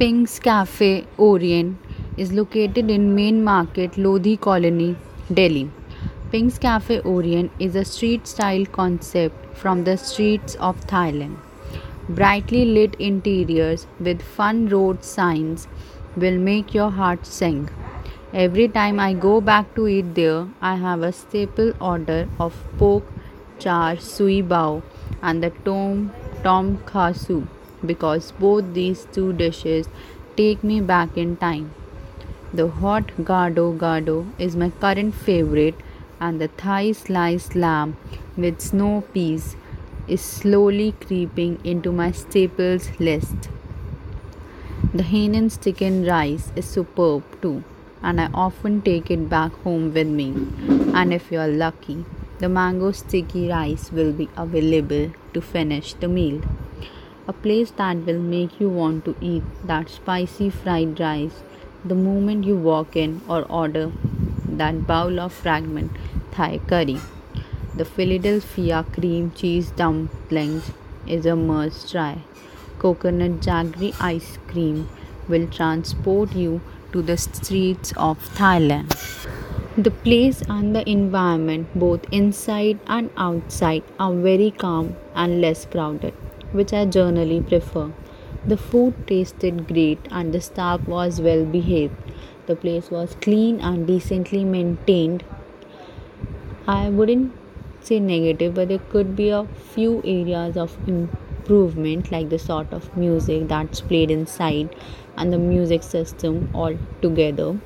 Pink's Cafe Orient is located in Main Market, Lodhi Colony, Delhi. Pink's Cafe Orient is a street style concept from the streets of Thailand. Brightly lit interiors with fun road signs will make your heart sing. Every time I go back to eat there, I have a staple order of pork char siu bao and the tom tom kha soup because both these two dishes take me back in time. The hot gado gado is my current favorite and the Thai sliced lamb with snow peas is slowly creeping into my staples list. The Hainanese chicken rice is superb too and I often take it back home with me. And if you are lucky, the mango sticky rice will be available to finish the meal. A place that will make you want to eat that spicy fried rice the moment you walk in or order that bowl of fragment Thai curry. The Philadelphia cream cheese dumplings is a must try. Coconut jaggery ice cream will transport you to the streets of Thailand. The place and the environment, both inside and outside, are very calm and less crowded, which I generally prefer. The food tasted great and the staff was well behaved. The place was clean and decently maintained. I wouldn't say negative, but there could be a few areas of improvement, like the sort of music that's played inside and the music system all together.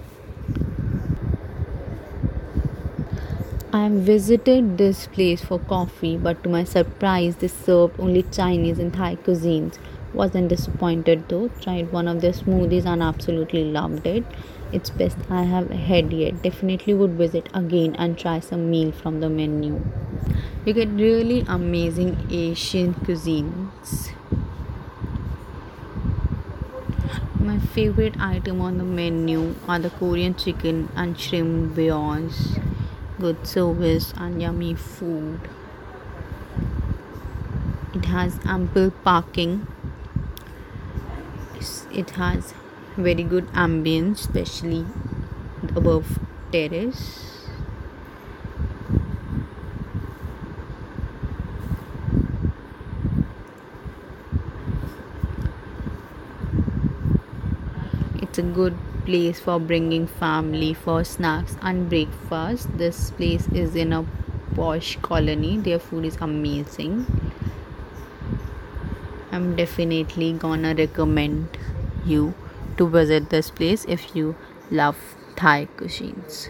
I visited this place for coffee, but to my surprise, they served only Chinese and Thai cuisines. Wasn't disappointed though. Tried one of their smoothies and absolutely loved it. It's best I have had yet. Definitely would visit again and try some meal from the menu. You get really amazing Asian cuisines. My favorite item on the menu are the Korean chicken and shrimp beyonds. Good service and yummy food. It has ample parking. It has very good ambience, especially above terrace. It's a good place for bringing family for snacks and breakfast. This place is in a posh colony. Their food is amazing. I'm definitely gonna recommend you to visit this place if you love Thai cuisines.